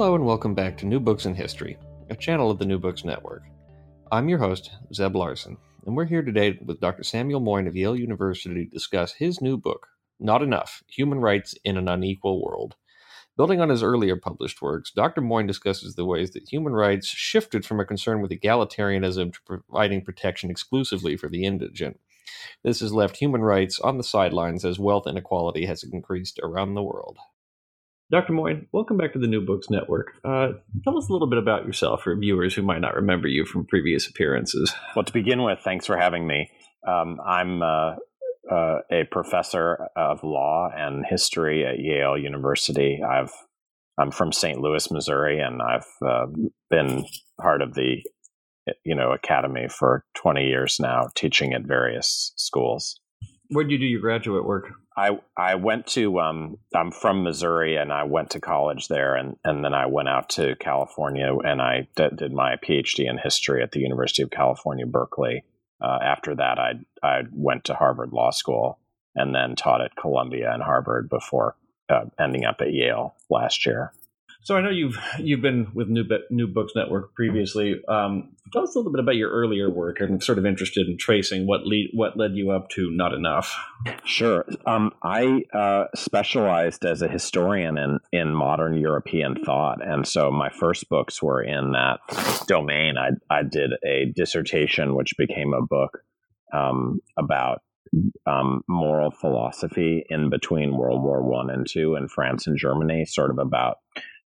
Hello and welcome back to New Books in History, a channel of the New Books Network. I'm your host, Zeb Larson, and we're here today with Dr. Samuel Moyn of Yale University to discuss his new book, Not Enough Human Rights in an Unequal World. Building on his earlier published works, Dr. Moyn discusses the ways that human rights shifted from a concern with egalitarianism to providing protection exclusively for the indigent. This has left human rights on the sidelines as wealth inequality has increased around the world. Dr. Moyn, welcome back to the New Books Network. Uh, tell us a little bit about yourself for viewers who might not remember you from previous appearances. Well, to begin with, thanks for having me. Um, I'm uh, uh, a professor of law and history at Yale University. I've I'm from St. Louis, Missouri, and I've uh, been part of the you know academy for 20 years now, teaching at various schools. Where did you do your graduate work? I I went to um, I'm from Missouri and I went to college there and and then I went out to California and I d- did my PhD in history at the University of California Berkeley. Uh, after that, I I went to Harvard Law School and then taught at Columbia and Harvard before uh, ending up at Yale last year. So I know you've you've been with New New Books Network previously. Um, tell us a little bit about your earlier work. I'm sort of interested in tracing what lead what led you up to Not Enough. Sure. Um, I uh, specialized as a historian in in modern European thought, and so my first books were in that domain. I I did a dissertation which became a book um, about um, moral philosophy in between World War One and Two in France and Germany, sort of about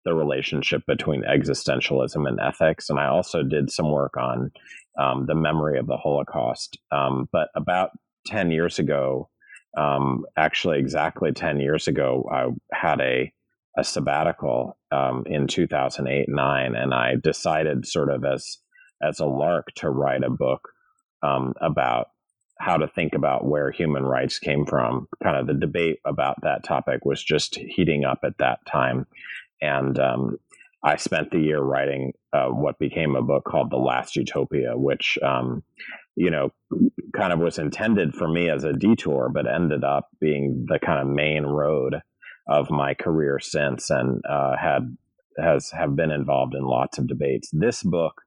the relationship between existentialism and ethics. And I also did some work on um, the memory of the Holocaust. Um, but about 10 years ago, um, actually, exactly 10 years ago, I had a, a sabbatical um, in 2008 9, and I decided, sort of as, as a lark, to write a book um, about how to think about where human rights came from. Kind of the debate about that topic was just heating up at that time and um, I spent the year writing uh, what became a book called The Last Utopia, which um, you know kind of was intended for me as a detour, but ended up being the kind of main road of my career since, and uh, had has have been involved in lots of debates. This book,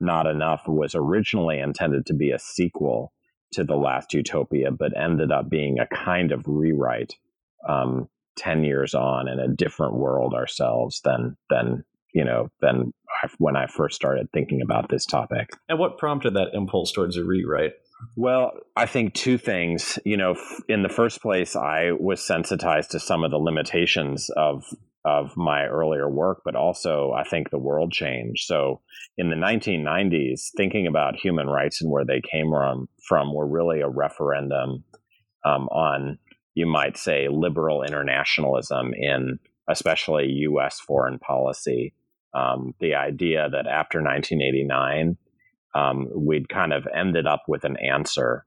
Not Enough, was originally intended to be a sequel to The Last Utopia, but ended up being a kind of rewrite. Um, 10 years on in a different world ourselves than than you know than when I first started thinking about this topic. And what prompted that impulse towards a rewrite? Well, I think two things. You know, in the first place, I was sensitized to some of the limitations of of my earlier work, but also I think the world changed. So in the 1990s, thinking about human rights and where they came from, from were really a referendum um, on you might say, liberal internationalism in especially U.S. foreign policy. Um, the idea that after 1989, um, we'd kind of ended up with an answer,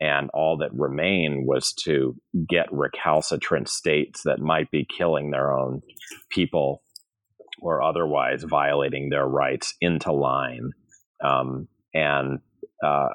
and all that remained was to get recalcitrant states that might be killing their own people or otherwise violating their rights into line. Um, and uh,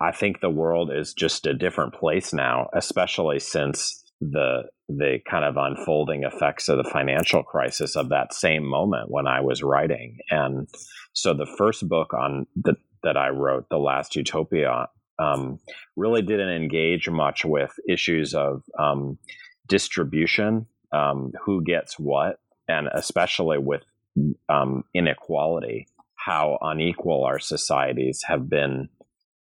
I think the world is just a different place now, especially since the the kind of unfolding effects of the financial crisis of that same moment when I was writing. And so the first book on the, that I wrote, The Last Utopia, um, really didn't engage much with issues of um, distribution, um, who gets what, and especially with um, inequality, how unequal our societies have been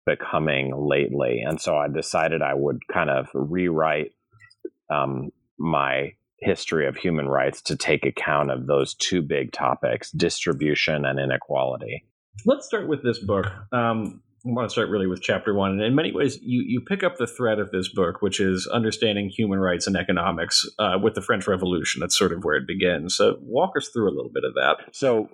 becoming lately. And so I decided I would kind of rewrite um, my history of human rights to take account of those two big topics distribution and inequality. Let's start with this book. Um, I want to start really with chapter one. And in many ways, you, you pick up the thread of this book, which is understanding human rights and economics uh, with the French Revolution. That's sort of where it begins. So walk us through a little bit of that. So,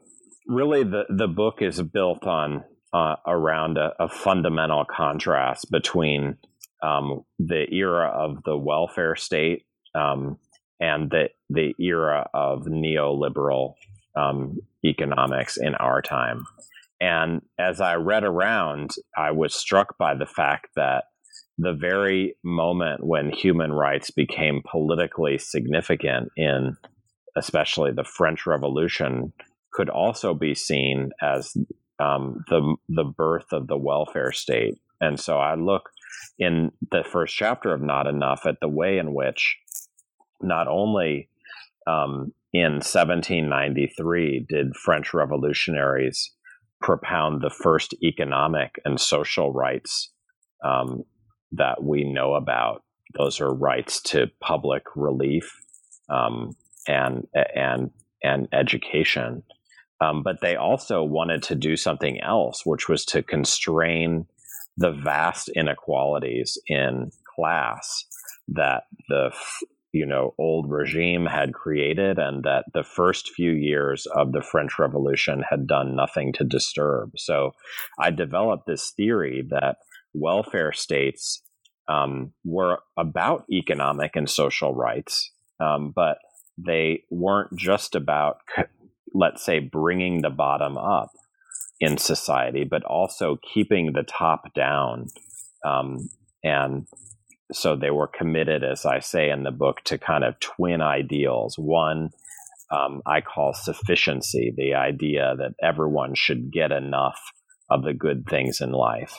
really, the, the book is built on uh, around a, a, fundamental contrast between um, the era of the welfare state um, and the, the era of neoliberal um, economics in our time. And as I read around, I was struck by the fact that the very moment when human rights became politically significant in especially the French Revolution could also be seen as um, the the birth of the welfare state. And so I look in the first chapter of Not Enough at the way in which not only um, in 1793 did French revolutionaries propound the first economic and social rights um, that we know about. Those are rights to public relief um, and and and education. Um, but they also wanted to do something else, which was to constrain the vast inequalities in class that the you know old regime had created and that the first few years of the french revolution had done nothing to disturb. So i developed this theory that welfare states um, were about economic and social rights um, but they weren't just about let's say bringing the bottom up in society but also keeping the top down um, and so they were committed, as I say in the book, to kind of twin ideals. One, um, I call sufficiency, the idea that everyone should get enough of the good things in life.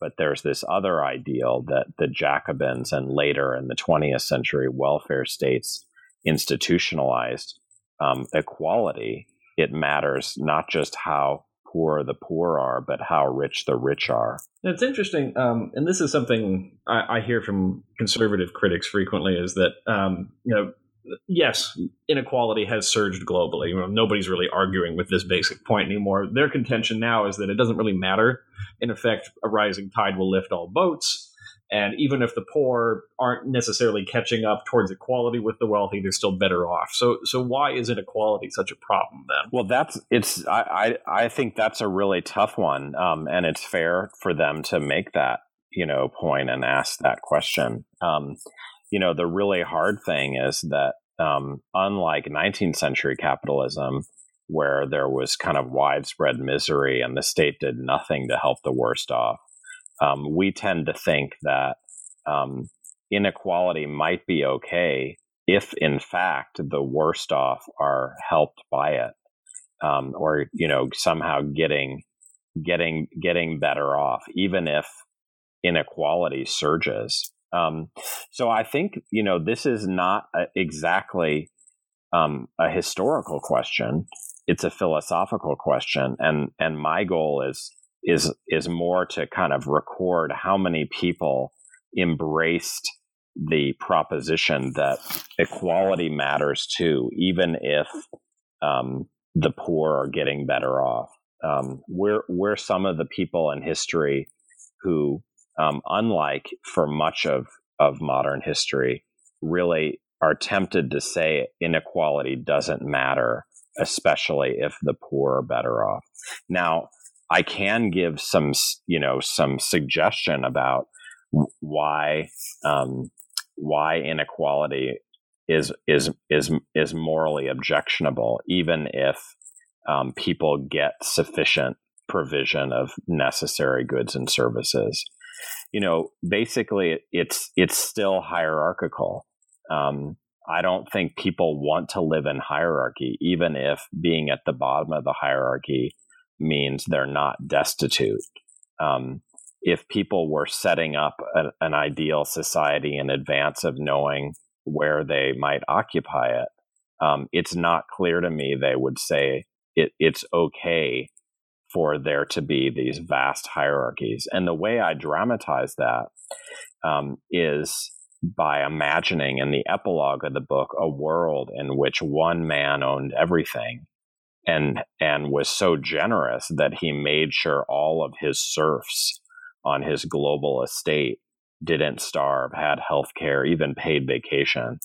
But there's this other ideal that the Jacobins and later in the 20th century welfare states institutionalized um, equality. It matters not just how poor the poor are, but how rich the rich are. It's interesting, um, and this is something I, I, hear from conservative critics frequently: is that um, you know, yes, inequality has surged globally. You know, nobody's really arguing with this basic point anymore. Their contention now is that it doesn't really matter. In effect, a rising tide will lift all boats. And even if the poor aren't necessarily catching up towards equality with the wealthy, they're still better off. So, so why is inequality such a problem then? Well, that's it's. I I, I think that's a really tough one, um, and it's fair for them to make that you know point and ask that question. Um, you know, the really hard thing is that um, unlike 19th century capitalism, where there was kind of widespread misery and the state did nothing to help the worst off um, we tend to think that um, inequality might be okay if, in fact, the worst off are helped by it, um, or you know somehow getting getting getting better off, even if inequality surges. Um, so I think you know this is not a, exactly um, a historical question; it's a philosophical question, and and my goal is is is more to kind of record how many people embraced the proposition that equality matters too, even if um, the poor are getting better off. Um, we're we're some of the people in history who, um, unlike for much of of modern history, really are tempted to say inequality doesn't matter, especially if the poor are better off. Now, I can give some, you know, some suggestion about why um, why inequality is is is is morally objectionable, even if um, people get sufficient provision of necessary goods and services. You know, basically, it's it's still hierarchical. Um, I don't think people want to live in hierarchy, even if being at the bottom of the hierarchy means they're not destitute. Um, if people were setting up a, an ideal society in advance of knowing where they might occupy it, um, it's not clear to me they would say it, it's okay for there to be these vast hierarchies. And the way I dramatize that um, is by imagining in the epilogue of the book a world in which one man owned everything and and was so generous that he made sure all of his serfs on his global estate didn't starve, had health care, even paid vacation.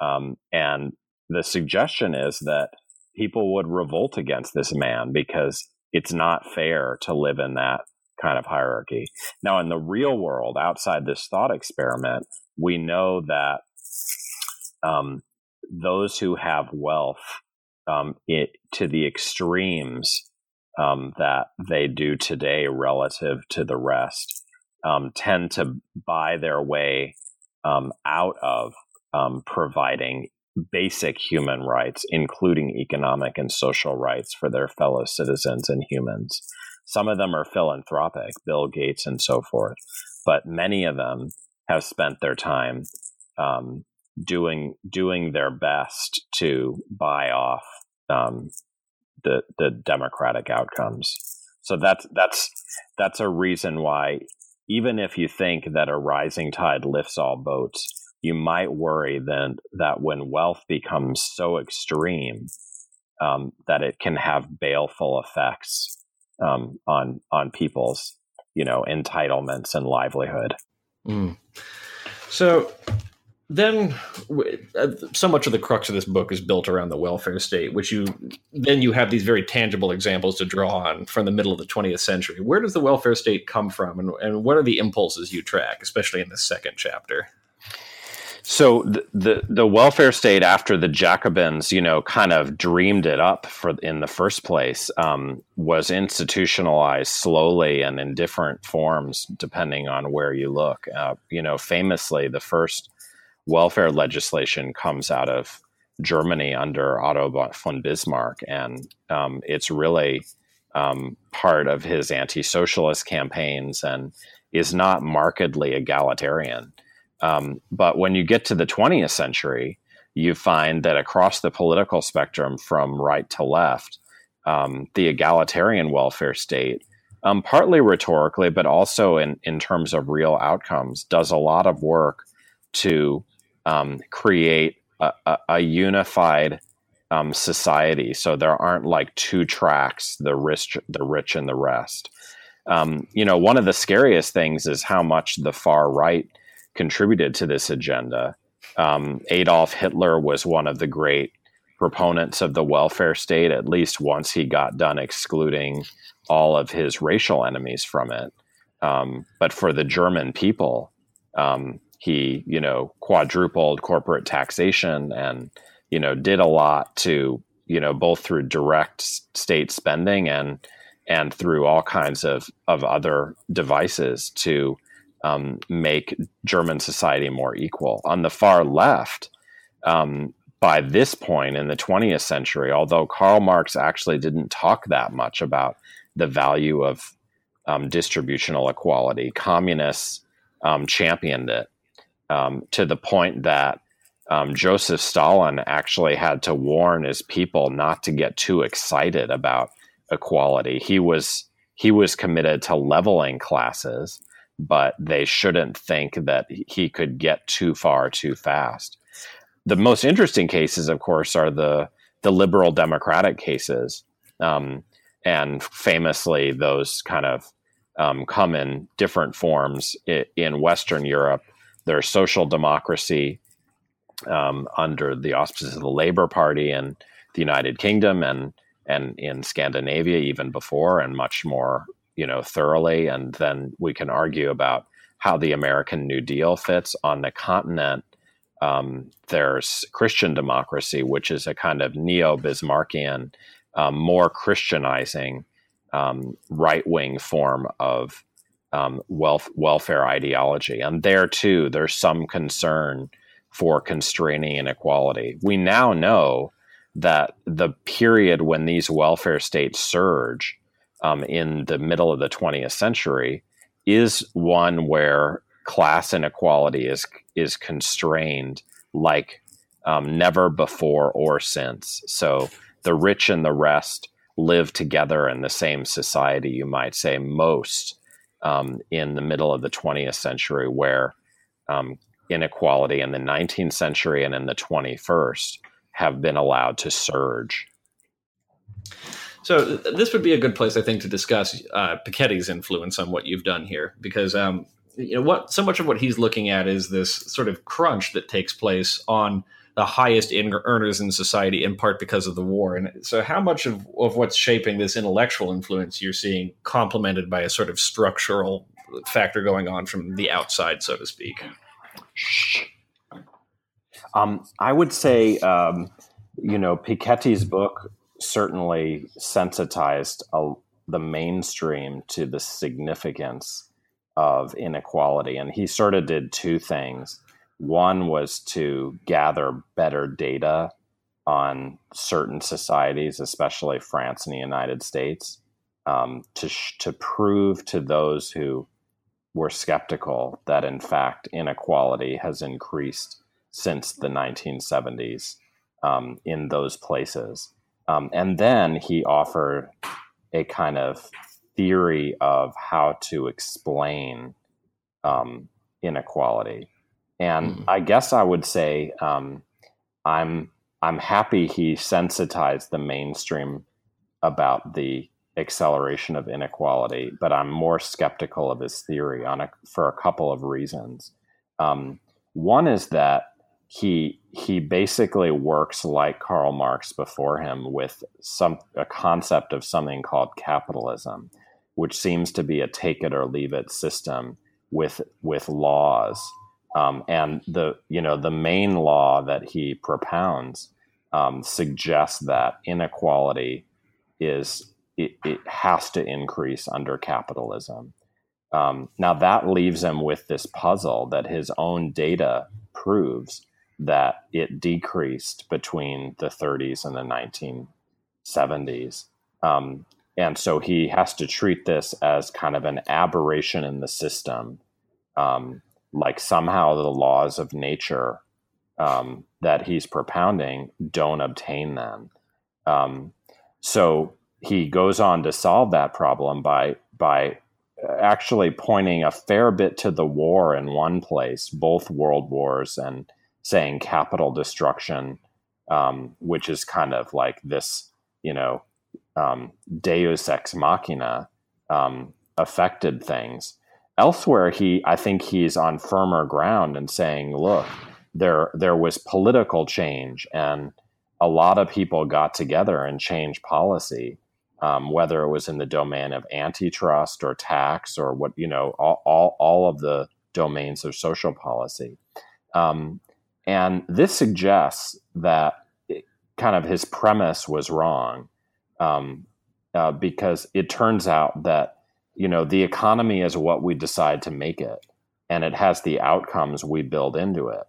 Um, and the suggestion is that people would revolt against this man because it's not fair to live in that kind of hierarchy. Now, in the real world, outside this thought experiment, we know that um, those who have wealth um, it, to the extremes um, that they do today relative to the rest um, tend to buy their way um, out of um, providing basic human rights, including economic and social rights for their fellow citizens and humans. Some of them are philanthropic, Bill Gates and so forth, but many of them have spent their time um, doing doing their best to buy off um, the the democratic outcomes. So that's that's that's a reason why even if you think that a rising tide lifts all boats, you might worry then that when wealth becomes so extreme um, that it can have baleful effects um, on on people's you know entitlements and livelihood. Mm. So then uh, so much of the crux of this book is built around the welfare state which you then you have these very tangible examples to draw on from the middle of the 20th century where does the welfare state come from and, and what are the impulses you track especially in the second chapter so the, the, the welfare state after the Jacobins, you know, kind of dreamed it up for in the first place, um, was institutionalized slowly and in different forms depending on where you look. Uh, you know, famously, the first welfare legislation comes out of Germany under Otto von Bismarck, and um, it's really um, part of his anti-socialist campaigns and is not markedly egalitarian. Um, but when you get to the 20th century, you find that across the political spectrum, from right to left, um, the egalitarian welfare state, um, partly rhetorically, but also in, in terms of real outcomes, does a lot of work to um, create a, a, a unified um, society. So there aren't like two tracks: the rich, the rich, and the rest. Um, you know, one of the scariest things is how much the far right contributed to this agenda. Um, Adolf Hitler was one of the great proponents of the welfare state, at least once he got done excluding all of his racial enemies from it. Um, but for the German people, um, he you know quadrupled corporate taxation and you know did a lot to you know both through direct state spending and and through all kinds of of other devices to um, make German society more equal. On the far left, um, by this point in the 20th century, although Karl Marx actually didn't talk that much about the value of um, distributional equality, communists um, championed it um, to the point that um, Joseph Stalin actually had to warn his people not to get too excited about equality. He was he was committed to leveling classes, but they shouldn't think that he could get too far too fast. The most interesting cases, of course, are the the liberal democratic cases, um, and famously, those kind of um, come in different forms in Western Europe their social democracy um, under the auspices of the Labour Party in the United Kingdom and and in Scandinavia even before and much more you know thoroughly. And then we can argue about how the American New Deal fits on the continent. Um, there's Christian democracy which is a kind of neo Bismarckian um, more Christianizing um, right wing form of um, wealth welfare ideology, and there too, there's some concern for constraining inequality. We now know that the period when these welfare states surge um, in the middle of the 20th century is one where class inequality is is constrained like um, never before or since. So the rich and the rest live together in the same society. You might say most um, in the middle of the 20th century, where um, inequality in the 19th century and in the 21st have been allowed to surge. So this would be a good place, I think, to discuss uh, Piketty's influence on what you've done here, because um, you know what so much of what he's looking at is this sort of crunch that takes place on the highest in- earners in society, in part because of the war. And so, how much of, of what's shaping this intellectual influence you're seeing complemented by a sort of structural factor going on from the outside, so to speak? Um, I would say, um, you know, Piketty's book certainly sensitized a, the mainstream to the significance of inequality. And he sort of did two things. One was to gather better data on certain societies, especially France and the United States, um, to, sh- to prove to those who were skeptical that, in fact, inequality has increased since the 1970s um, in those places. Um, and then he offered a kind of theory of how to explain um, inequality. And mm. I guess I would say um, I'm I'm happy he sensitized the mainstream about the acceleration of inequality, but I'm more skeptical of his theory on a, for a couple of reasons. Um, one is that he he basically works like Karl Marx before him with some a concept of something called capitalism, which seems to be a take it or leave it system with with laws. Um, and the you know the main law that he propounds um, suggests that inequality is it, it, has to increase under capitalism. Um, now that leaves him with this puzzle that his own data proves that it decreased between the 30s and the 1970s. Um, and so he has to treat this as kind of an aberration in the system, um, like somehow the laws of nature um, that he's propounding don't obtain them. Um, so he goes on to solve that problem by by actually pointing a fair bit to the war in one place, both world wars and saying capital destruction, um, which is kind of like this, you know, um, Deus ex machina um, affected things. Elsewhere, he I think he's on firmer ground and saying, look, there there was political change and a lot of people got together and changed policy. Um, whether it was in the domain of antitrust or tax or what you know all, all, all of the domains of social policy um, and this suggests that kind of his premise was wrong um, uh, because it turns out that you know the economy is what we decide to make it, and it has the outcomes we build into it.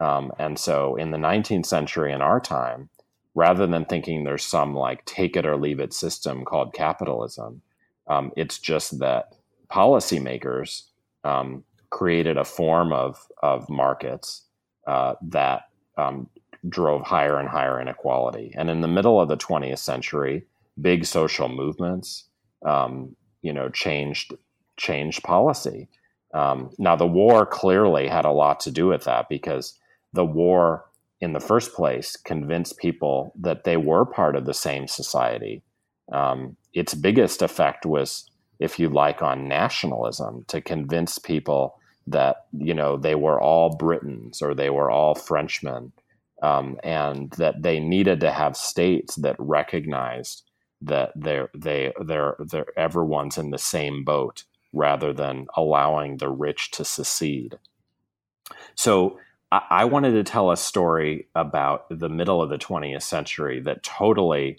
Um, and so, in the 19th century, in our time, rather than thinking there's some like take it or leave it system called capitalism, um, it's just that policymakers um, created a form of of markets uh, that um, drove higher and higher inequality. And in the middle of the 20th century, big social movements, um, you know, changed changed policy. Um, now, the war clearly had a lot to do with that because the war, in the first place, convinced people that they were part of the same society. Um, its biggest effect was, if you like, on nationalism to convince people that you know they were all Britons or they were all Frenchmen, um, and that they needed to have states that recognized that they're they they're, they're everyone's in the same boat rather than allowing the rich to secede. So I, I wanted to tell a story about the middle of the 20th century that totally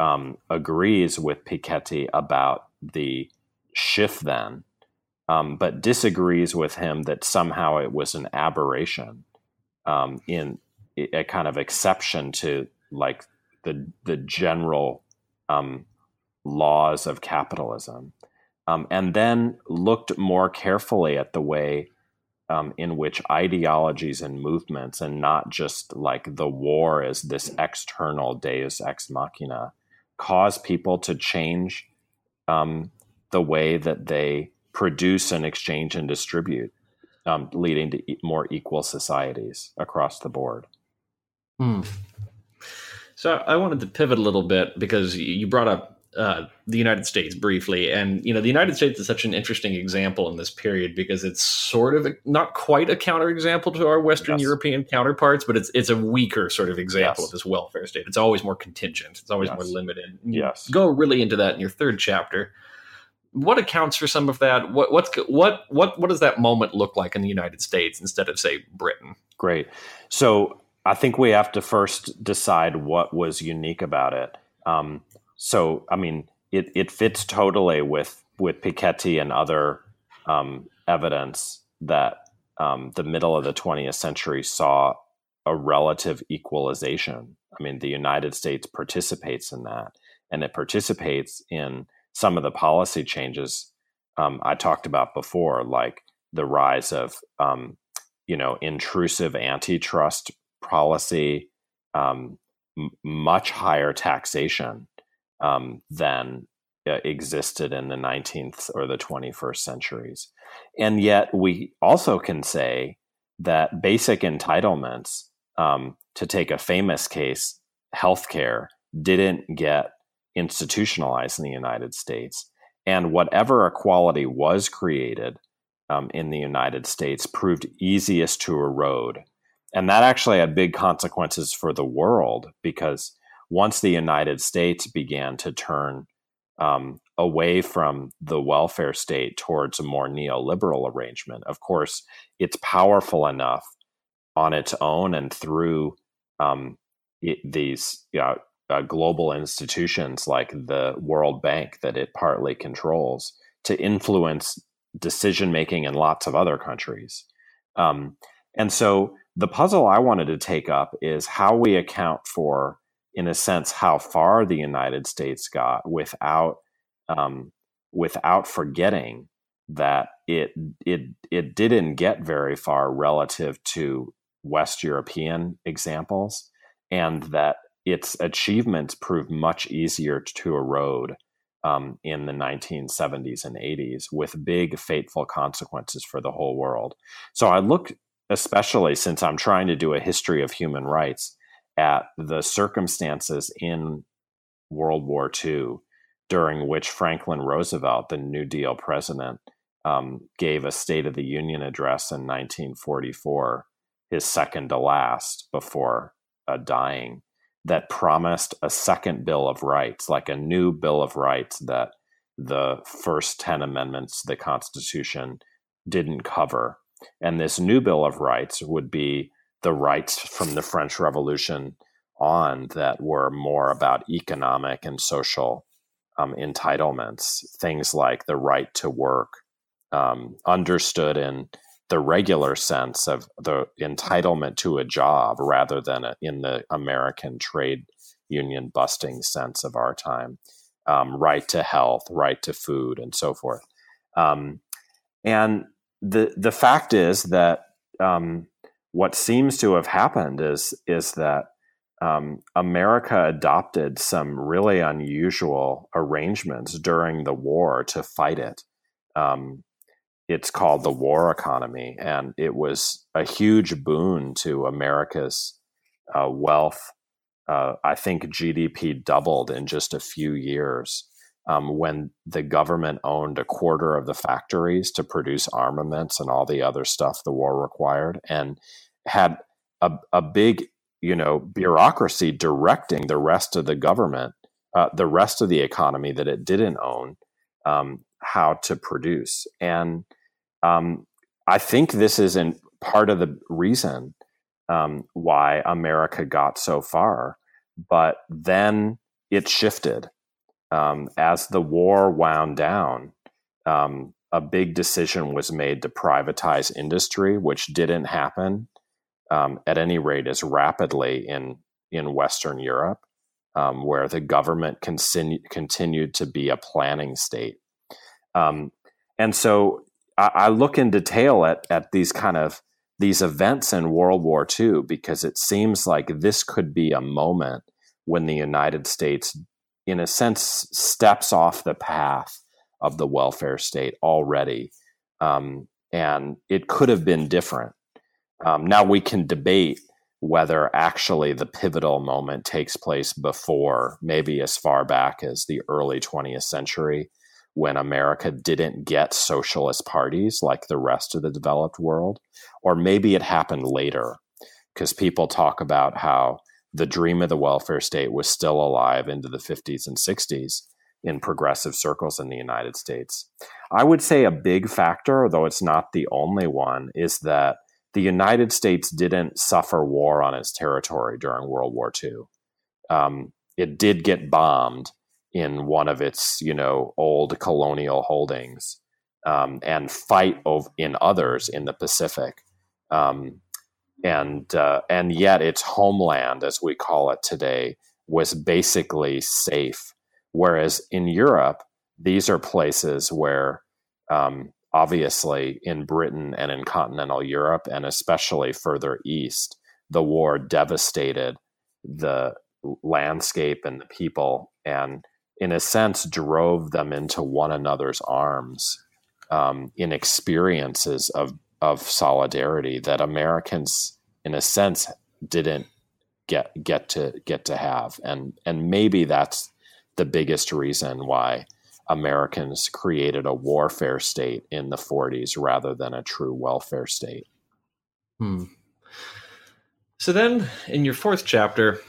um, agrees with Piketty about the shift then um, but disagrees with him that somehow it was an aberration um, in a kind of exception to like the the general um, laws of capitalism, um, and then looked more carefully at the way um, in which ideologies and movements, and not just like the war as this external Deus ex machina, cause people to change um, the way that they produce and exchange and distribute, um, leading to more equal societies across the board. Hmm. So I wanted to pivot a little bit because you brought up uh, the United States briefly, and you know the United States is such an interesting example in this period because it's sort of a, not quite a counterexample to our Western yes. European counterparts, but it's it's a weaker sort of example yes. of this welfare state. It's always more contingent. It's always yes. more limited. You yes, go really into that in your third chapter. What accounts for some of that? What what's what what what does that moment look like in the United States instead of say Britain? Great. So I think we have to first decide what was unique about it. Um, so I mean, it it fits totally with with Piketty and other um, evidence that um, the middle of the 20th century saw a relative equalization. I mean, the United States participates in that, and it participates in some of the policy changes um, I talked about before, like the rise of um, you know intrusive antitrust policy, um, m- much higher taxation um, than uh, existed in the 19th or the 21st centuries. And yet, we also can say that basic entitlements, um, to take a famous case, healthcare, didn't get institutionalized in the United States. And whatever equality was created um, in the United States proved easiest to erode. And that actually had big consequences for the world because once the United States began to turn um, away from the welfare state towards a more neoliberal arrangement, of course, it's powerful enough on its own and through um, it, these you know, uh, global institutions like the World Bank that it partly controls to influence decision making in lots of other countries. Um, and so the puzzle I wanted to take up is how we account for in a sense, how far the United States got without um, without forgetting that it it it didn't get very far relative to West European examples, and that its achievements proved much easier to erode um, in the 1970s and 80s with big fateful consequences for the whole world. So I look, especially since I'm trying to do a history of human rights, at the circumstances in World War II during which Franklin Roosevelt, the New Deal president, um, gave a State of the Union address in 1944, his second to last before uh, dying, that promised a second Bill of Rights, like a new Bill of Rights that the first 10 amendments to the Constitution didn't cover. And this new Bill of Rights would be the rights from the French Revolution on that were more about economic and social um, entitlements, things like the right to work, um, understood in the regular sense of the entitlement to a job rather than a, in the American trade union busting sense of our time, um, right to health, right to food, and so forth. Um, and the the fact is that um, what seems to have happened is is that um, America adopted some really unusual arrangements during the war to fight it. Um, it's called the war economy, and it was a huge boon to America's uh, wealth. Uh, I think GDP doubled in just a few years um, when the government owned a quarter of the factories to produce armaments and all the other stuff the war required, and had a, a big you know bureaucracy directing the rest of the government, uh, the rest of the economy that it didn't own, um, how to produce. And um, I think this is in part of the reason um, why America got so far. But then it shifted um, as the war wound down, um, a big decision was made to privatize industry, which didn't happen um, at any rate as rapidly in in Western Europe, um, where the government continu- continued to be a planning state. Um, and so I, I look in detail at at these kind of these events in World War II because it seems like this could be a moment when the United States in a sense, steps off the path of the welfare state already. Um, and it could have been different. Um, now we can debate whether actually the pivotal moment takes place before, maybe as far back as the early 20th century, when America didn't get socialist parties like the rest of the developed world, or maybe it happened later, because people talk about how the dream of the welfare state was still alive into the 50s and 60s in progressive circles in the United States. I would say a big factor, though it's not the only one, is that the United States didn't suffer war on its territory during World War II. Um, it did get bombed in one of its, you know, old colonial holdings um, and fight in others in the Pacific. Um, and uh, and yet its homeland, as we call it today, was basically safe. Whereas in Europe, these are places where, um, obviously, in Britain and in continental Europe, and especially further east, the war devastated the landscape and the people, and in a sense, drove them into one another's arms um, in experiences of of solidarity that Americans, in a sense, didn't get get to get to have, and and maybe that's the biggest reason why Americans created a warfare state in the 40s rather than a true welfare state. Hmm. So then, in your fourth chapter,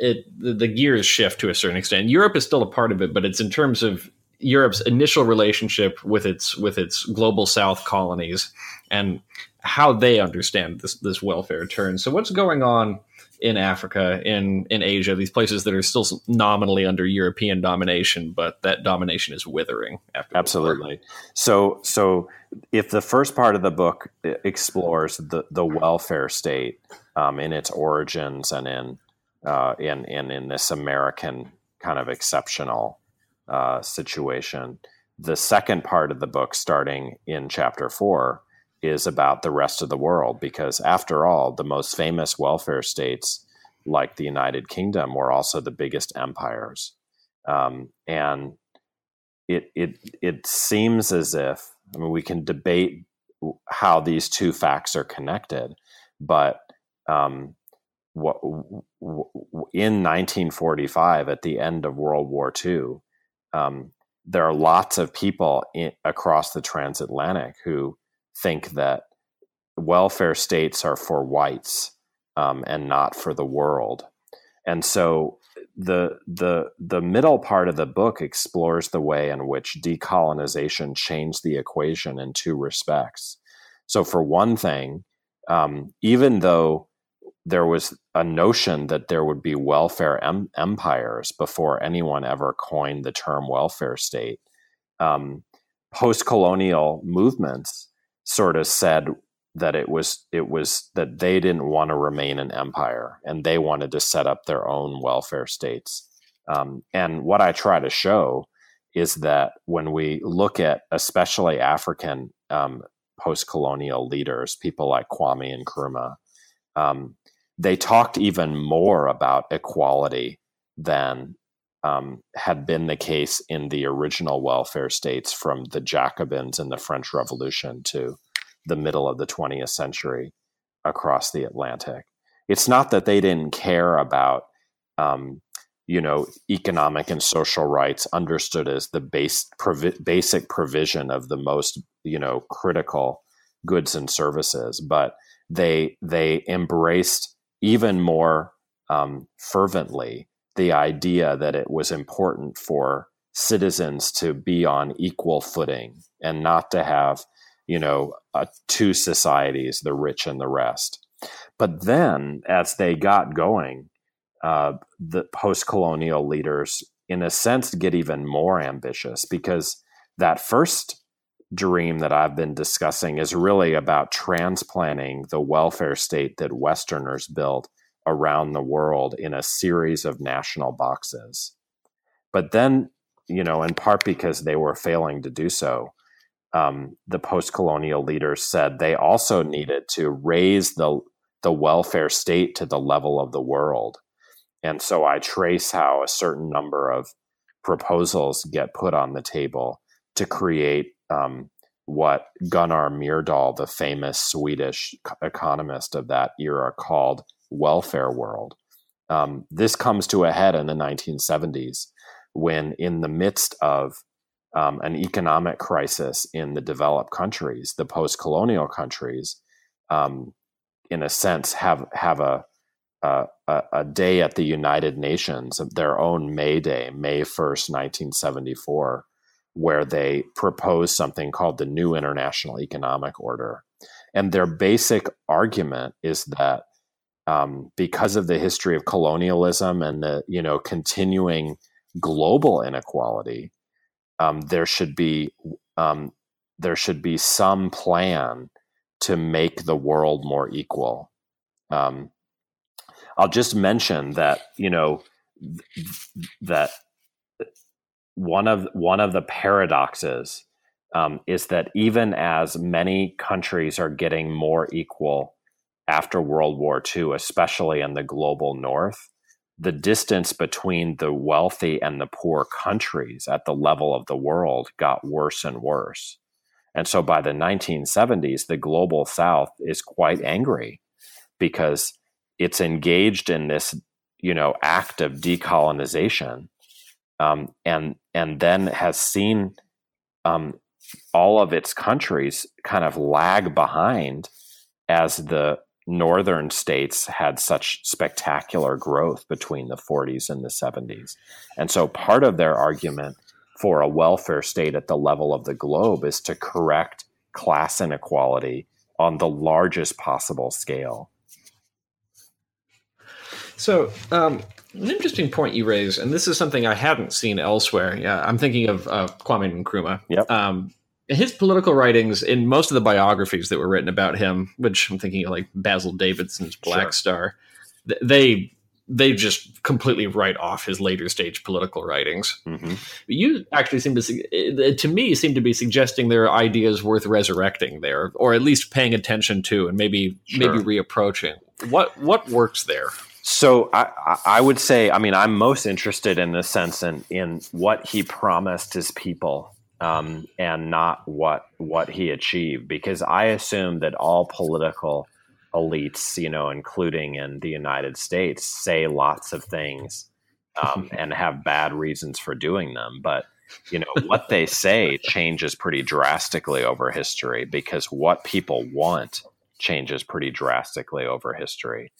it the, the gears shift to a certain extent. Europe is still a part of it, but it's in terms of Europe's initial relationship with its with its global South colonies and how they understand this this welfare turn. So what's going on in Africa, in in Asia, these places that are still nominally under European domination, but that domination is withering. Absolutely. So so if the first part of the book explores the the welfare state um, in its origins and in uh, in, in in this American kind of exceptional uh, situation. The second part of the book, starting in chapter four, is about the rest of the world because, after all, the most famous welfare states, like the United Kingdom, were also the biggest empires. Um, and it, it, it seems as if, I mean, we can debate how these two facts are connected, but um, in 1945, at the end of World War II, um, there are lots of people in, across the transatlantic who think that welfare states are for whites um, and not for the world. And so the the the middle part of the book explores the way in which decolonization changed the equation in two respects. So for one thing, um, even though there was a notion that there would be welfare em- empires before anyone ever coined the term welfare state. Um, Post colonial movements sort of said that it was it was that they didn't want to remain an empire and they wanted to set up their own welfare states. Um, and what I try to show is that when we look at especially African um, post colonial leaders, people like Kwame Nkrumah, um, they talked even more about equality than um, had been the case in the original welfare states from the Jacobins in the French Revolution to the middle of the 20th century across the Atlantic. It's not that they didn't care about, um, you know, economic and social rights understood as the base provi- basic provision of the most, you know, critical goods and services, but they they embraced even more um, fervently the idea that it was important for citizens to be on equal footing and not to have, you know, uh, two societies, the rich and the rest. But then, as they got going, uh, the post colonial leaders, in a sense, get even more ambitious because that first dream that I've been discussing is really about transplanting the welfare state that Westerners built around the world in a series of national boxes. But then, you know, in part because they were failing to do so, um, the post colonial leaders said they also needed to raise the, the welfare state to the level of the world. And so I trace how a certain number of proposals get put on the table to create um, what Gunnar Myrdal, the famous Swedish economist of that era, called welfare world. Um, this comes to a head in the 1970s when, in the midst of um, an economic crisis in the developed countries, the post-colonial countries, um, in a sense, have have a, a, a day at the United Nations, their own May Day, May first, nineteen seventy four, where they propose something called the New International Economic Order, and their basic argument is that um, because of the history of colonialism and the you know continuing global inequality um, there should be um, there should be some plan to make the world more equal. Um, I'll just mention that you know th- that one of one of the paradoxes um, is that even as many countries are getting more equal after World War II, especially in the global North, the distance between the wealthy and the poor countries at the level of the world got worse and worse. And so by the 1970s, the global south is quite angry because it's engaged in this, you know, act of decolonization, um, and and then has seen um, all of its countries kind of lag behind as the northern states had such spectacular growth between the 40s and the 70s. And so part of their argument for a welfare state at the level of the globe is to correct class inequality on the largest possible scale. So, um, an interesting point you raise, and this is something I hadn't seen elsewhere. Yeah, I'm thinking of uh, Kwame Nkrumah. Yep. Um, his political writings in most of the biographies that were written about him, which I'm thinking of like Basil Davidson's Black sure. Star, they they just completely write off his later stage political writings. Mm-hmm. You actually seem to, to me, seem to be suggesting there are ideas worth resurrecting there, or at least paying attention to, and maybe sure. maybe reapproaching. What what works there? So I, I would say, I mean, I'm most interested in the sense in in what he promised his people um, and not what what he achieved. Because I assume that all political elites, you know, including in the United States, say lots of things um, and have bad reasons for doing them. But you know what they say changes pretty drastically over history because what people want changes pretty drastically over history.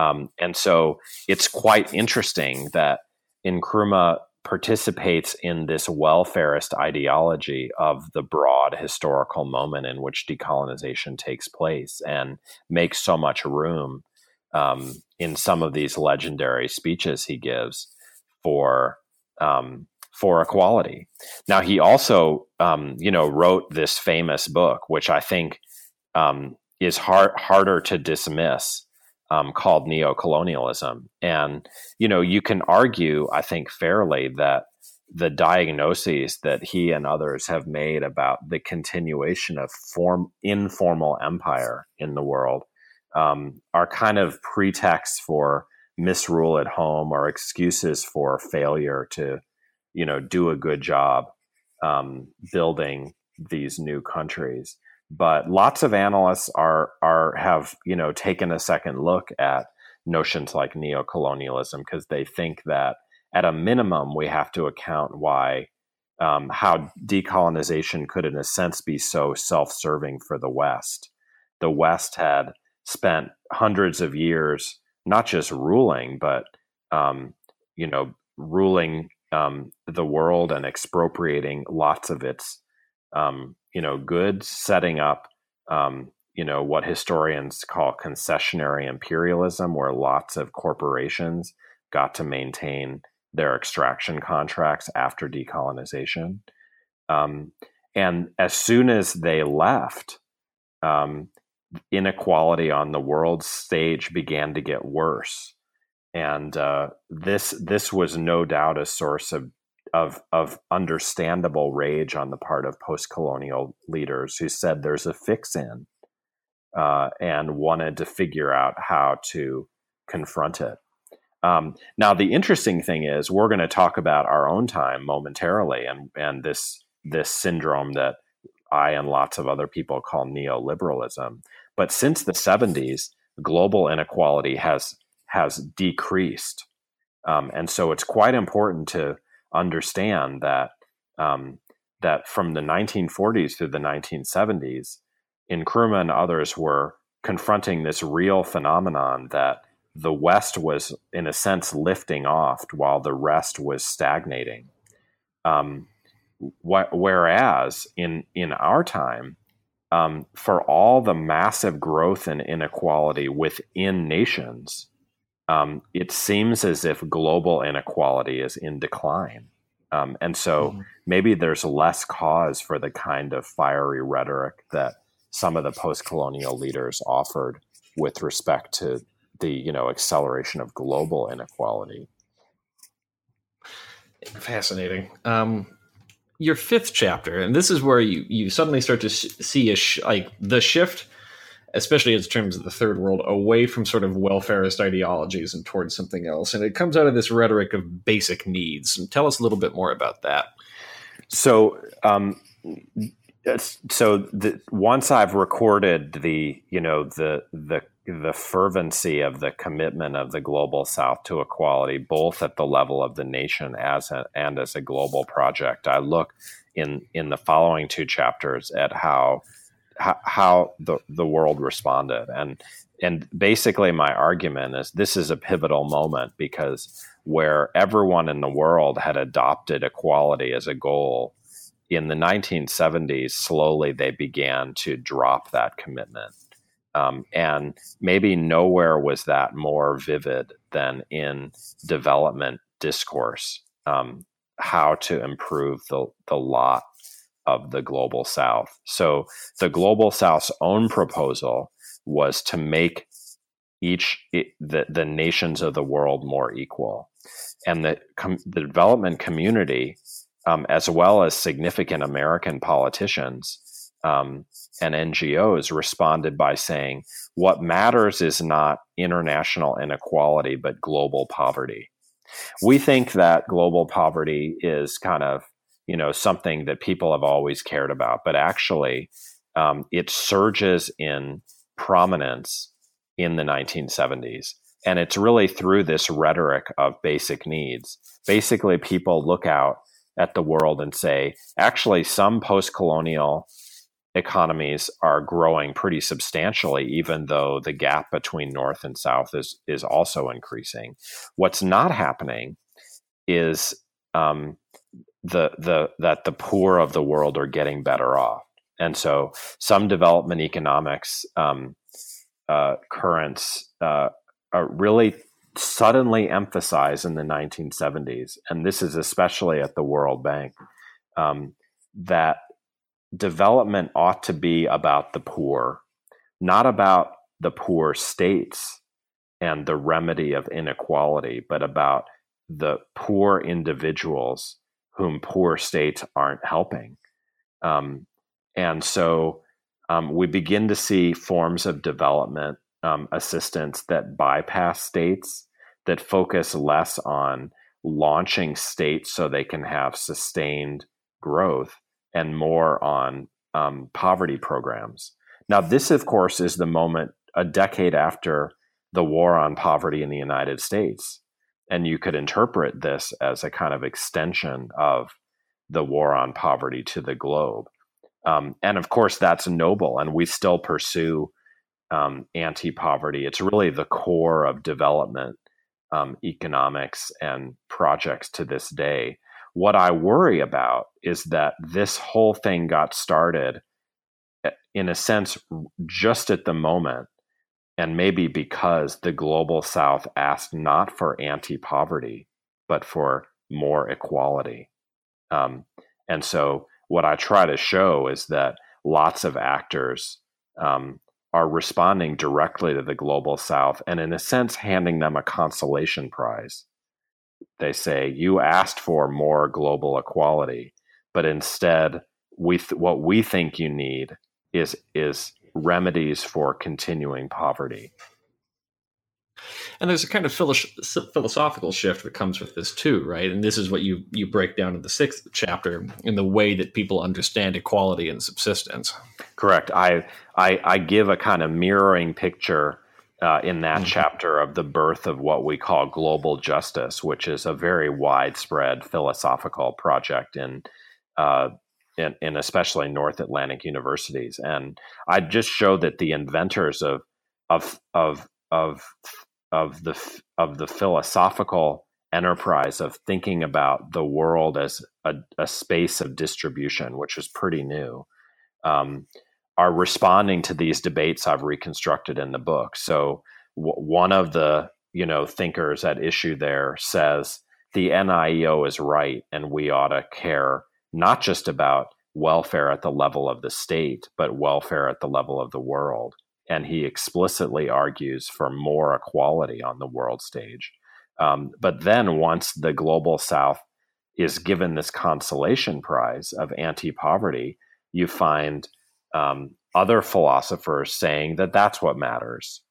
Um, and so it's quite interesting that Nkrumah participates in this welfarist ideology of the broad historical moment in which decolonization takes place and makes so much room um, in some of these legendary speeches he gives for um, for equality. Now he also um, you know wrote this famous book, which I think um, is hard, harder to dismiss um, called neocolonialism. And, you know, you can argue, I think, fairly that the diagnoses that he and others have made about the continuation of form informal empire in the world um, are kind of pretexts for misrule at home or excuses for failure to, you know, do a good job um, building these new countries but lots of analysts are are have you know taken a second look at notions like neocolonialism because they think that at a minimum we have to account why um, how decolonization could in a sense be so self-serving for the west. The west had spent hundreds of years not just ruling but um, you know ruling um, the world and expropriating lots of its um, you know, good setting up, um, you know, what historians call concessionary imperialism, where lots of corporations got to maintain their extraction contracts after decolonization. Um, and as soon as they left, um, inequality on the world stage began to get worse. And uh, this this was no doubt a source of of of understandable rage on the part of post-colonial leaders who said there's a fix in uh, and wanted to figure out how to confront it. Um, now, the interesting thing is, we're going to talk about our own time momentarily, and and this this syndrome that I and lots of other people call neoliberalism. But since the 70s, global inequality has has decreased, um, and so it's quite important to understand that um, that from the 1940s through the 1970s, Nkrumah and others were confronting this real phenomenon that the West was, in a sense, lifting off while the rest was stagnating. Um, wh- whereas in in our time, um, for all the massive growth and inequality within nations, um, it seems as if global inequality is in decline. Um, and so mm-hmm. maybe there's less cause for the kind of fiery rhetoric that some of the post-colonial leaders offered with respect to the you know acceleration of global inequality. Fascinating. Um, your fifth chapter, and this is where you you suddenly start to see a sh- like the shift, especially in terms of the third world, away from sort of welfarist ideologies and towards something else, and it comes out of this rhetoric of basic needs. And tell us a little bit more about that. So, um, so the, once I've recorded the you know the the the fervency of the commitment of the global South to equality, both at the level of the nation as a, and as a global project, I look in in the following two chapters at how how, the the world responded and and basically my argument is this is a pivotal moment because where everyone in the world had adopted equality as a goal in the 1970s, slowly they began to drop that commitment. Um, and maybe nowhere was that more vivid than in development discourse, um, how to improve the, the lot of the global south. So the global south's own proposal was to make each the, the nations of the world more equal. And the, com- the development community um, as well as significant American politicians um, and NGOs responded by saying, what matters is not international inequality, but global poverty. We think that global poverty is kind of, you know, something that people have always cared about, but actually um, it surges in prominence in the 1970s. And it's really through this rhetoric of basic needs. Basically, people look out at the world and say, actually, some post colonial economies are growing pretty substantially, even though the gap between North and South is, is also increasing. What's not happening is um, the, the, that the poor of the world are getting better off. And so some development economics um, uh, currents uh, are really suddenly emphasized in the 1970s, and this is especially at the World Bank, um, that development ought to be about the poor, not about the poor states and the remedy of inequality, but about the poor individuals whom poor states aren't helping. Um, and so um, we begin to see forms of development um, assistance that bypass states, that focus less on launching states so they can have sustained growth and more on um, poverty programs. Now, this, of course, is the moment a decade after the war on poverty in the United States. And you could interpret this as a kind of extension of the war on poverty to the globe. Um, and of course, that's noble, and we still pursue um, anti poverty. It's really the core of development um, economics and projects to this day. What I worry about is that this whole thing got started, eh, in a sense, just at the moment, and maybe because the global south asked not for anti poverty, but for more equality. Um, and so, what I try to show is that lots of actors um, are responding directly to the global south and in a sense handing them a consolation prize they say you asked for more global equality but instead we th- what we think you need is is remedies for continuing poverty And there's a kind of philosophical shift that comes with this too, right? And this is what you you break down in the sixth chapter in the way that people understand equality and subsistence. Correct. I I, I give a kind of mirroring picture uh, in that mm-hmm. chapter of the birth of what we call global justice, which is a very widespread philosophical project in uh, in, in, especially North Atlantic universities. And I just show that the inventors of of of of of the of the philosophical enterprise of thinking about the world as a, a space of distribution, which is pretty new, um, are responding to these debates I've reconstructed in the book. So w- one of the you know thinkers at issue there says the NIEO is right, and we ought to care not just about welfare at the level of the state, but welfare at the level of the world. And he explicitly argues for more equality on the world stage. Um, but then, once the global south is given this consolation prize of anti poverty, you find um, other philosophers saying that that's what matters.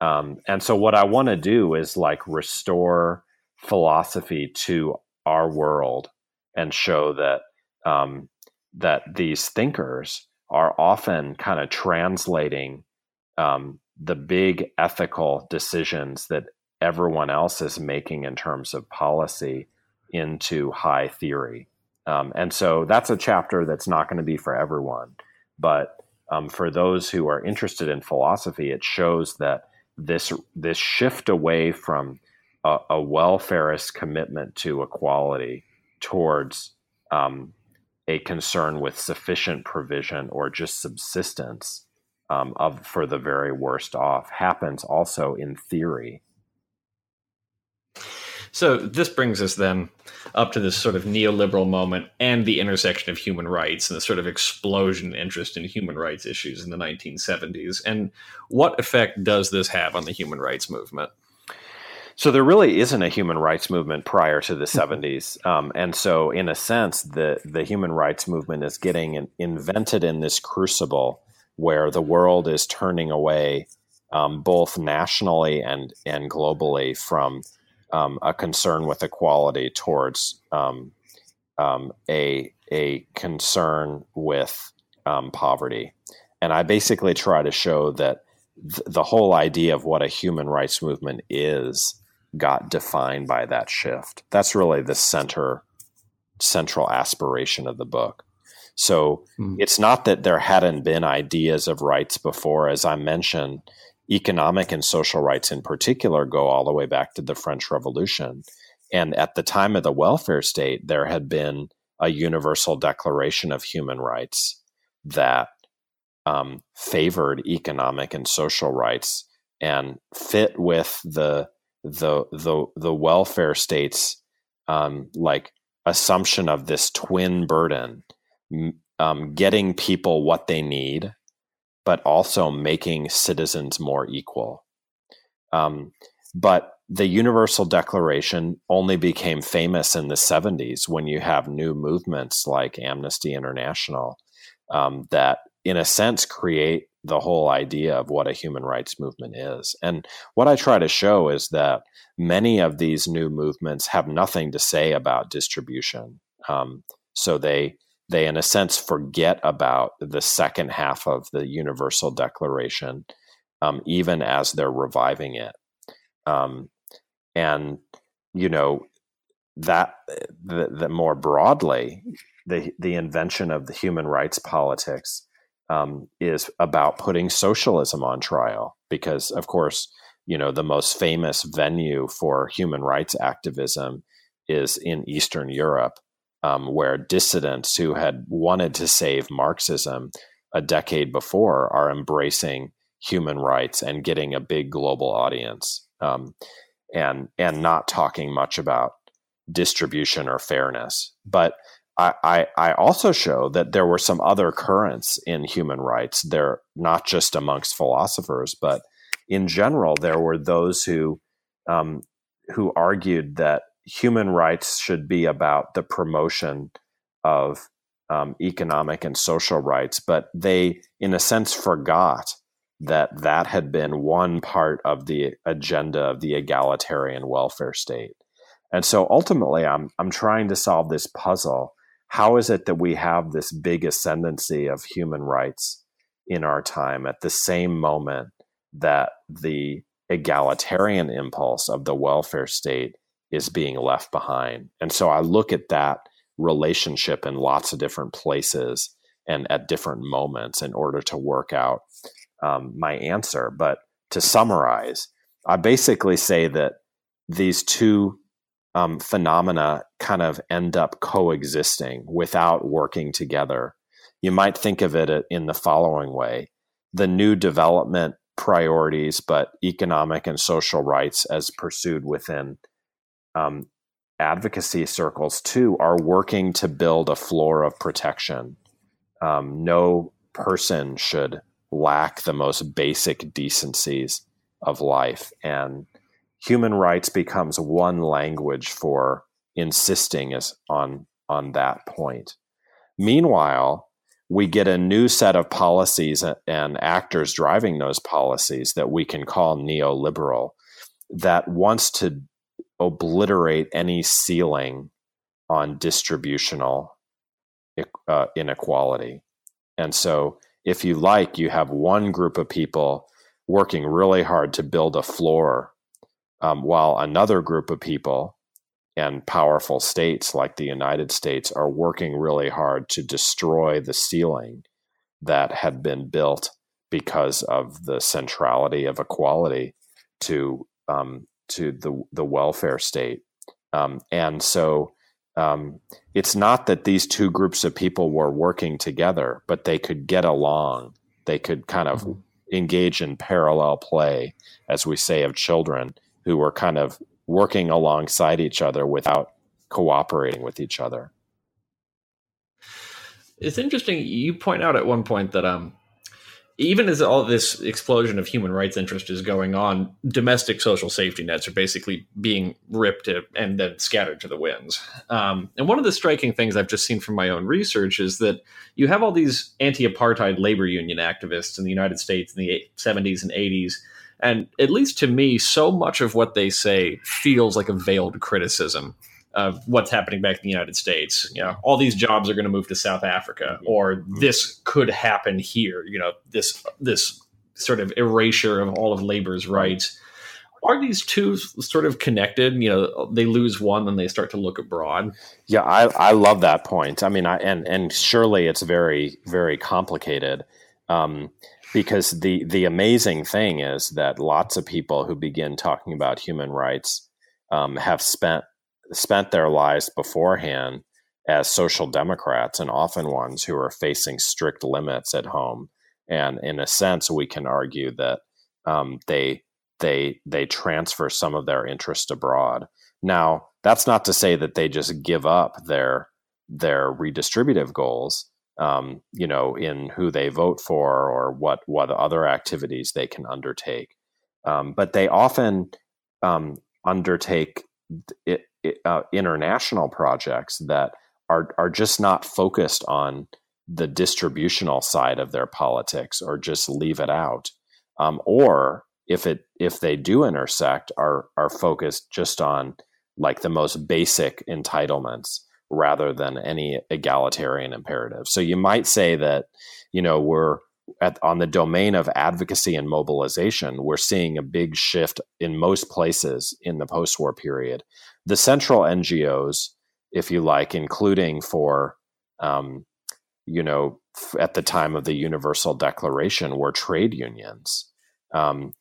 Um, and so, what I want to do is like restore philosophy to our world and show that um, that these thinkers are often kind of translating um, the big ethical decisions that everyone else is making in terms of policy into high theory. Um, and so that's a chapter that's not going to be for everyone. But um, for those who are interested in philosophy, it shows that this this shift away from a, a welfarist commitment to equality towards um, a concern with sufficient provision or just subsistence um, of for the very worst off happens also in theory. So this brings us then up to this sort of neoliberal moment and the intersection of human rights and the sort of explosion interest in human rights issues in the 1970s. And what effect does this have on the human rights movement? So there really isn't a human rights movement prior to the 70s, mm-hmm. um, and so in a sense, the the human rights movement is getting in, invented in this crucible where the world is turning away, um, both nationally and and globally, from um, a concern with equality towards um, um, a a concern with um, poverty. And I basically try to show that th- the whole idea of what a human rights movement is got defined by that shift. That's really the center central aspiration of the book. So mm. it's not that there hadn't been ideas of rights before, as I mentioned, economic and social rights in particular go all the way back to the French Revolution. And at the time of the welfare state, there had been a universal declaration of human rights that um, favored economic and social rights and fit with the the the the welfare states um, like assumption of this twin burden, um, getting people what they need, but also making citizens more equal. Um, but the Universal Declaration only became famous in the 70s when you have new movements like Amnesty International um, that, in a sense, create the whole idea of what a human rights movement is. And what I try to show is that many of these new movements have nothing to say about distribution. Um, so they they in a sense forget about the second half of the Universal Declaration, um, even as they're reviving it. Um, and you know that the, the more broadly the the invention of the human rights politics um, is about putting socialism on trial because, of course, you know the most famous venue for human rights activism is in Eastern Europe, um, where dissidents who had wanted to save Marxism a decade before are embracing human rights and getting a big global audience, um, and and not talking much about distribution or fairness, but I, I, also show that there were some other currents in human rights. They're not just amongst philosophers, but in general, there were those who um, who argued that human rights should be about the promotion of um, economic and social rights, but they, in a sense, forgot that that had been one part of the agenda of the egalitarian welfare state. And so ultimately, I'm, I'm trying to solve this puzzle. How is it that we have this big ascendancy of human rights in our time at the same moment that the egalitarian impulse of the welfare state is being left behind? And so I look at that relationship in lots of different places and at different moments in order to work out um, my answer. But to summarize, I basically say that these two um, phenomena kind of end up coexisting without working together. You might think of it in the following way the new development priorities, but economic and social rights as pursued within um, advocacy circles too, are working to build a floor of protection. Um, no person should lack the most basic decencies of life. And human rights becomes one language for insisting is on, on that point. Meanwhile, we get a new set of policies and actors driving those policies that we can call neoliberal that wants to obliterate any ceiling on distributional uh, inequality. And so if you like, you have one group of people working really hard to build a floor, um, while another group of people and powerful states like the United States are working really hard to destroy the ceiling that had been built because of the centrality of equality to um, to the the welfare state. Um, and so um, it's not that these two groups of people were working together, but they could get along. They could kind of mm-hmm. engage in parallel play, as we say of children who were kind of working alongside each other without cooperating with each other. It's interesting. You point out at one point that um, even as all this explosion of human rights interest is going on, domestic social safety nets are basically being ripped and then scattered to the winds. Um, and one of the striking things I've just seen from my own research is that you have all these anti apartheid labor union activists in the United States in the 70s and 80s. And at least to me, so much of what they say feels like a veiled criticism of what's happening back in the United States. You know, all these jobs are going to move to South Africa, or mm-hmm. this could happen here. You know, this this sort of erasure of all of labor's rights. Are these two sort of connected? You know, they lose one, then they start to look abroad. Yeah, I, I love that point. I mean, I and and surely it's very very complicated. Um, because the the amazing thing is that lots of people who begin talking about human rights um, have spent spent their lives beforehand as social democrats and often ones who are facing strict limits at home. And in a sense, we can argue that um, they they they transfer some of their interest abroad. Now, that's not to say that they just give up their their redistributive goals, um, you know, in who they vote for or what what other activities they can undertake. Um, but they often um, undertake it, uh, international projects that are are just not focused on the distributional side of their politics or just leave it out um, or if it if they do intersect are are focused just on like the most basic entitlements rather than any egalitarian imperative so you might say that you know we're at, on the domain of advocacy and mobilization, we're seeing a big shift in most places in the post war period. The central NGOs, if you like, including for, um, you know, at the time of the Universal Declaration, were trade unions. Um,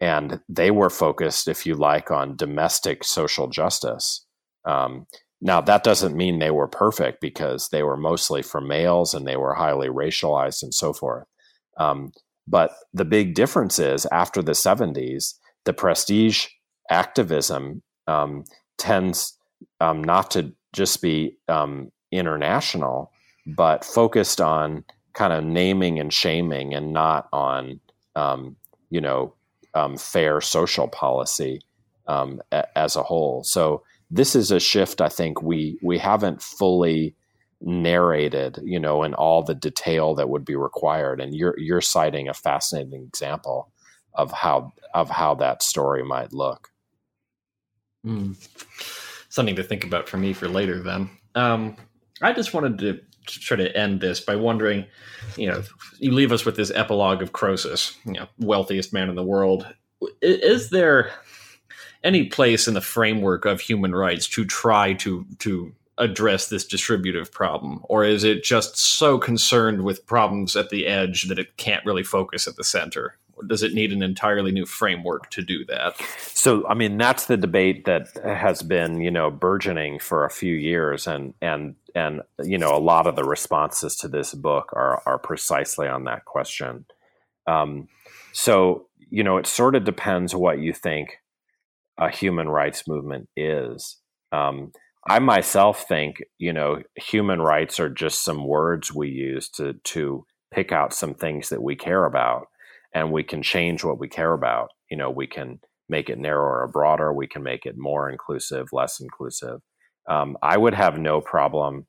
and they were focused, if you like, on domestic social justice. Um, now, that doesn't mean they were perfect because they were mostly for males and they were highly racialized and so forth. Um, but the big difference is after the 70s, the prestige activism um, tends um, not to just be um, international, but focused on kind of naming and shaming and not on, um, you know, um, fair social policy a- as a whole. So this is a shift I think we we haven't fully narrated, you know, in all the detail that would be required. And you're you're citing a fascinating example of how of how that story might look. Mm. Something to think about for me for later. Then um, I just wanted to, try to end this by wondering, you know, you leave us with this epilogue of Croesus, you know, wealthiest man in the world. Is there any place in the framework of human rights to try to to address this distributive problem? Or is it just so concerned with problems at the edge that it can't really focus at the center? Or does it need an entirely new framework to do that? So i mean that's the debate that has been you know burgeoning for a few years and and and you know a lot of the responses to this book are are precisely on that question. Um, so you know it sort of depends what you think a human rights movement is um, I myself think, you know, human rights are just some words we use to to pick out some things that we care about, and we can change what we care about. You know, we can make it narrower or broader. We can make it more inclusive, less inclusive. Um, I would have no problem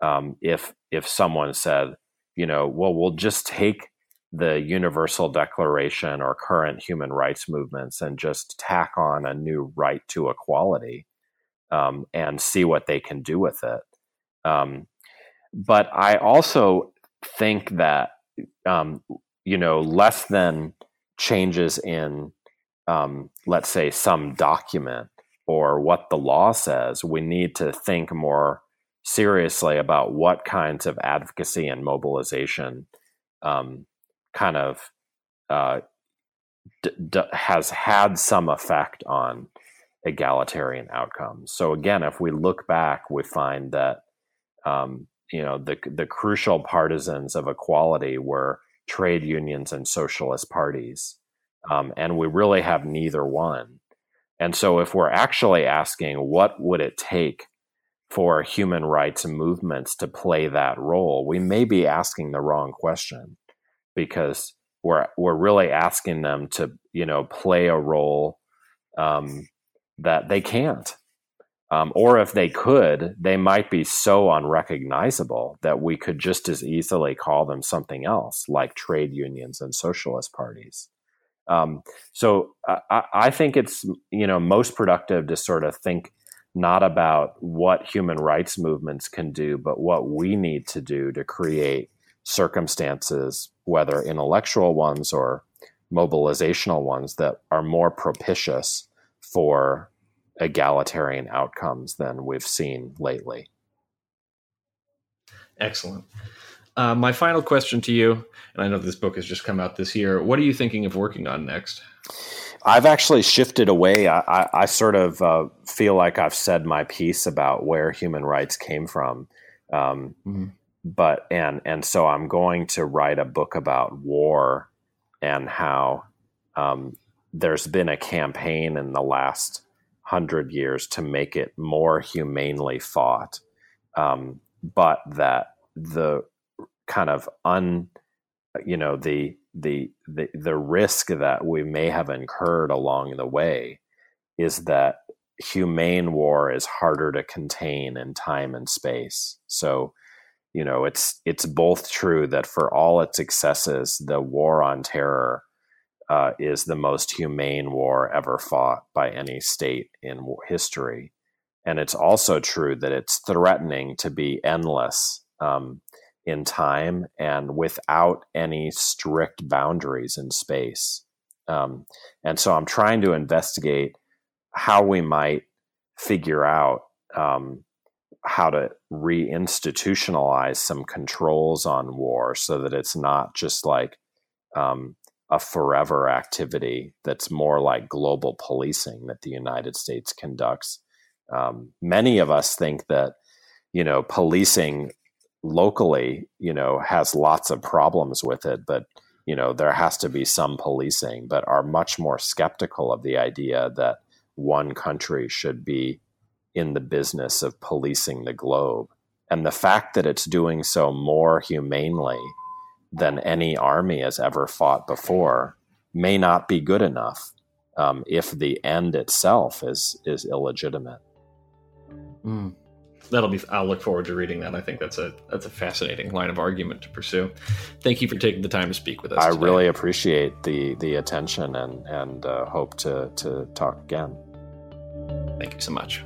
um, if if someone said, you know, well, we'll just take the Universal Declaration or current human rights movements and just tack on a new right to equality um, and see what they can do with it. Um, but I also think that um, you know less than changes in um, let's say some document or what the law says, we need to think more seriously about what kinds of advocacy and mobilization um, kind of uh, d- d- has had some effect on egalitarian outcomes. So again, if we look back, we find that um, you know the the crucial partisans of equality were trade unions and socialist parties, um, and we really have neither one. And so, if we're actually asking what would it take for human rights movements to play that role, we may be asking the wrong question because we're we're really asking them to you know play a role um, that they can't. Um, or if they could, they might be so unrecognizable that we could just as easily call them something else, like trade unions and socialist parties. Um, so I, I, think it's you know most productive to sort of think not about what human rights movements can do, but what we need to do to create circumstances, whether intellectual ones or mobilizational ones, that are more propitious for egalitarian outcomes than we've seen lately. Excellent. Uh, my final question to you, and I know this book has just come out this year. What are you thinking of working on next? I've actually shifted away. I, I, I sort of uh, feel like I've said my piece about where human rights came from, um, mm-hmm. But and and so I'm going to write a book about war and how um, there's been a campaign in the last hundred years to make it more humanely fought, um, but that the kind of un, you know, the, the the the risk that we may have incurred along the way is that humane war is harder to contain in time and space. So, you know, it's it's both true that for all its excesses, the war on terror uh, is the most humane war ever fought by any state in history. And it's also true that it's threatening to be endless um, in time and without any strict boundaries in space. Um, and so I'm trying to investigate how we might figure out um, how to reinstitutionalize some controls on war so that it's not just like um, a forever activity that's more like global policing that the United States conducts. Um, many of us think that, you know, policing locally, you know, has lots of problems with it, but, you know, there has to be some policing, but are much more skeptical of the idea that one country should be in the business of policing the globe. And the fact that it's doing so more humanely than any army has ever fought before may not be good enough um, if the end itself is is illegitimate. Mm. that'll be. I'll look forward to reading that. I think that's a that's a fascinating line of argument to pursue. Thank you for taking the time to speak with us. I today. really appreciate the the attention and and uh, hope to to talk again. Thank you so much.